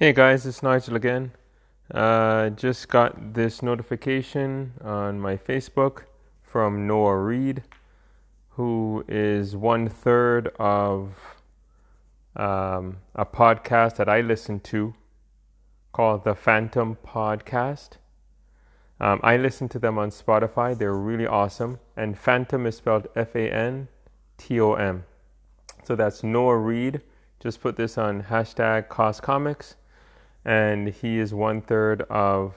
Hey guys, it's Nigel again. Uh, just got this notification on my Facebook from Noah Reed, who is one third of um, a podcast that I listen to called the Fantom Podcast. Um, I listen to them on Spotify. They're really awesome. And Fantom is spelled F A N T O M. So that's Noah Reed. Just put this on hashtag Cost Comics and he is one third of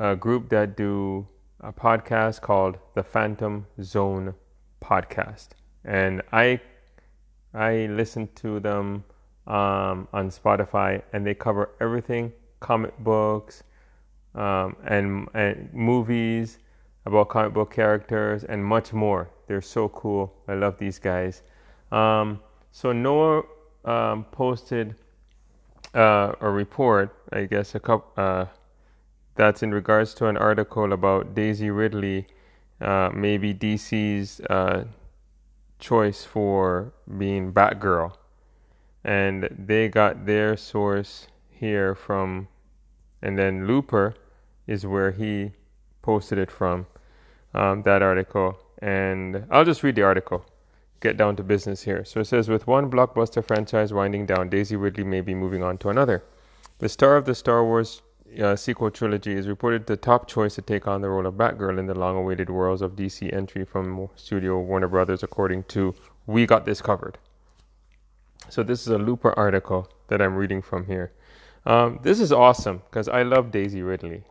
a group that do a podcast called the Fantom Zone Podcast, and I I listen to them um, on Spotify, and they cover everything: comic books um, and, and movies about comic book characters and much more. They're so cool. I love these guys. Um, so Noah um, posted uh, a report, I guess, a couple, uh, that's in regards to an article about Daisy Ridley, uh, maybe DC's uh, choice for being Batgirl. And they got their source here from, and then Looper is where he posted it from, um, that article. And I'll just read the article get down to business here. So it says with one blockbuster franchise winding down, Daisy Ridley may be moving on to another. The star of the Star Wars uh, sequel trilogy is reported the top choice to take on the role of Batgirl in the long awaited Worlds of DC entry from studio Warner Brothers, according to We Got This Covered. So this is a Looper article that I'm reading from here. Um, this is awesome because I love Daisy Ridley.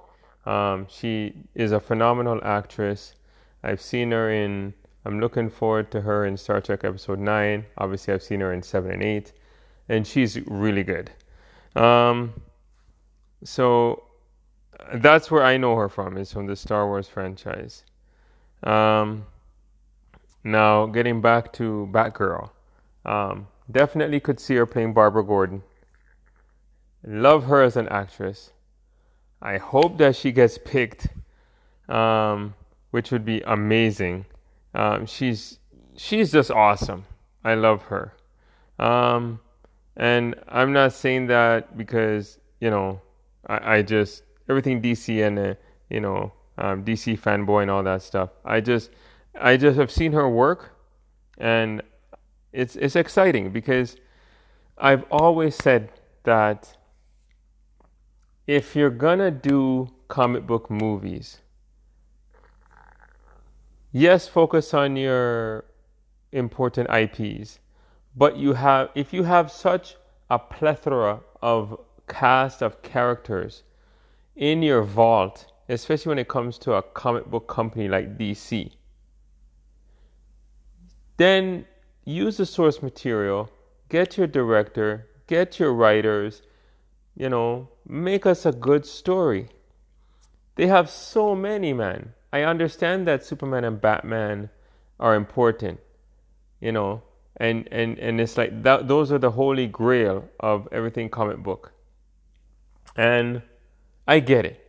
Um, she is a phenomenal actress. I've seen her in I'm looking forward to her in Star Trek Episode 9. Obviously, I've seen her in 7 and 8, and she's really good. Um, so that's where I know her from, is from the Star Wars franchise. Um, now, getting back to Batgirl, um, definitely could see her playing Barbara Gordon. Love her as an actress. I hope that she gets picked, um, which would be amazing. Um, she's she's just awesome. I love her. Um, and I'm not saying that because you know I, I just everything DC and uh, you know um, DC fanboy and all that stuff. I just I just have seen her work, and it's it's exciting because I've always said that if you're gonna do comic book movies, yes, focus on your important IPs, but you have if you have such a plethora of cast of characters in your vault, especially when it comes to a comic book company like DC, then use the source material, get your director, get your writers, you know, make us a good story. They have so many, man. I understand that Superman and Batman are important, you know, and and and it's like that. Those are the holy grail of everything comic book, and I get it.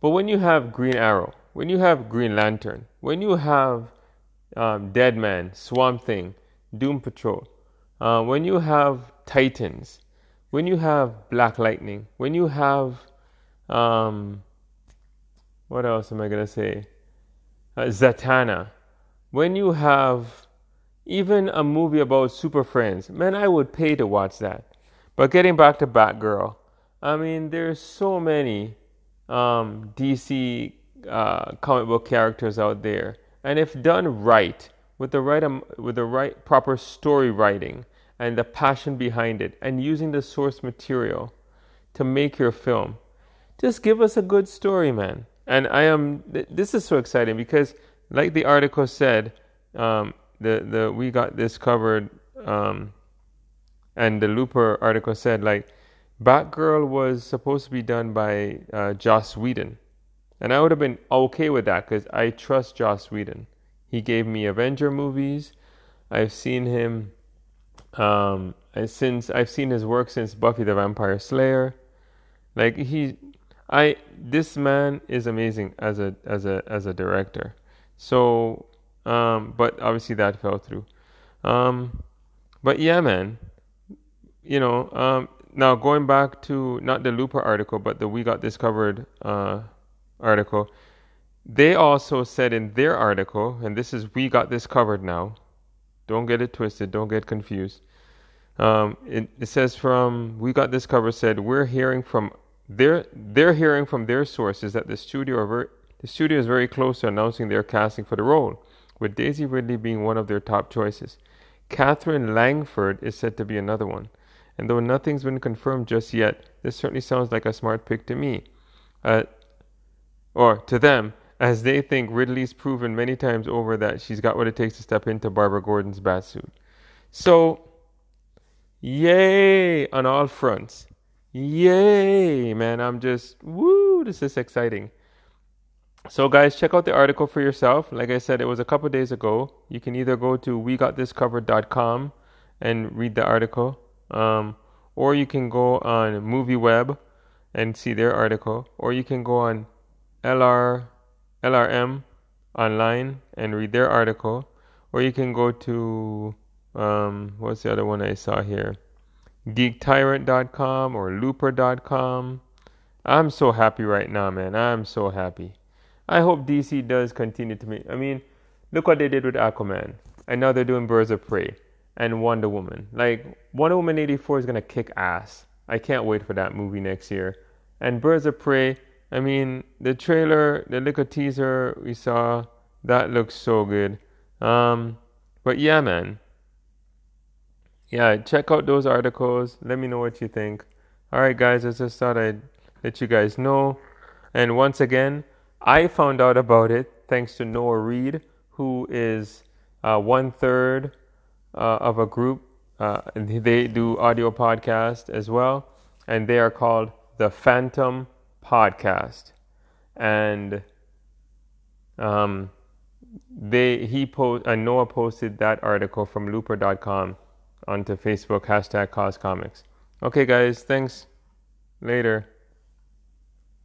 But when you have Green Arrow, when you have Green Lantern, when you have um, Deadman, Swamp Thing, Doom Patrol, uh, when you have Titans, when you have Black Lightning, when you have um, what else am I gonna say? Uh, Zatanna. When you have even a movie about Super Friends, man, I would pay to watch that. But getting back to Batgirl, I mean, there's so many um, DC uh, comic book characters out there, and if done right, with the right um, with the right proper story writing and the passion behind it, and using the source material to make your film, just give us a good story, man. And I am. This is so exciting because, like the article said, um, the the we got this covered, um, and the Looper article said like, Batgirl was supposed to be done by uh, Joss Whedon, and I would have been okay with that because I trust Joss Whedon. He gave me Avenger movies. I've seen him. Um, since I've seen his work since Buffy the Vampire Slayer, like he I this man is amazing as a as a as a director. So, um, but obviously that fell through. Um, but yeah, man, you know, um, now going back to not the Looper article, but the We Got This Covered uh, article, they also said in their article, and this is We Got This Covered now. Don't get it twisted. Don't get confused. Um, it, it says from We Got This Covered said we're hearing from their they're hearing from their sources that the studio very, the studio is very close to announcing their casting for the role, with Daisy Ridley being one of their top choices. Katherine Langford is said to be another one. And though nothing's been confirmed just yet, this certainly sounds like a smart pick to me. Uh, or to them, as they think Ridley's proven many times over that she's got what it takes to step into Barbara Gordon's batsuit. So, yay on all fronts. Yay, man. I'm just, woo, this is exciting. So, guys, check out the article for yourself. Like I said, it was a couple days ago. You can either go to wegotThiscovered.com and read the article, um, or you can go on MovieWeb and see their article, or you can go on LR, LRM online and read their article, or you can go to um, what's the other one I saw here? GeekTyrant.com or Looper.com. I'm so happy right now, man. I'm so happy. I hope DC does continue to make. I mean, look what they did with Aquaman, and now they're doing Birds of Prey and Wonder Woman. Like Wonder Woman '84 is gonna kick ass. I can't wait for that movie next year. And Birds of Prey. I mean, the trailer, the little teaser we saw, that looks so good. Um, but yeah, man. Yeah, check out those articles. Let me know what you think. All right, guys, I just thought I'd let you guys know. And once again, I found out about it thanks to Noah Reed, who is uh, one third uh, of a group. Uh, they do audio podcast as well, and they are called the Fantom Podcast. And um, they he post and Noah posted that article from Looper.com onto Facebook hashtag Cause Comics. Okay, guys, thanks. Later.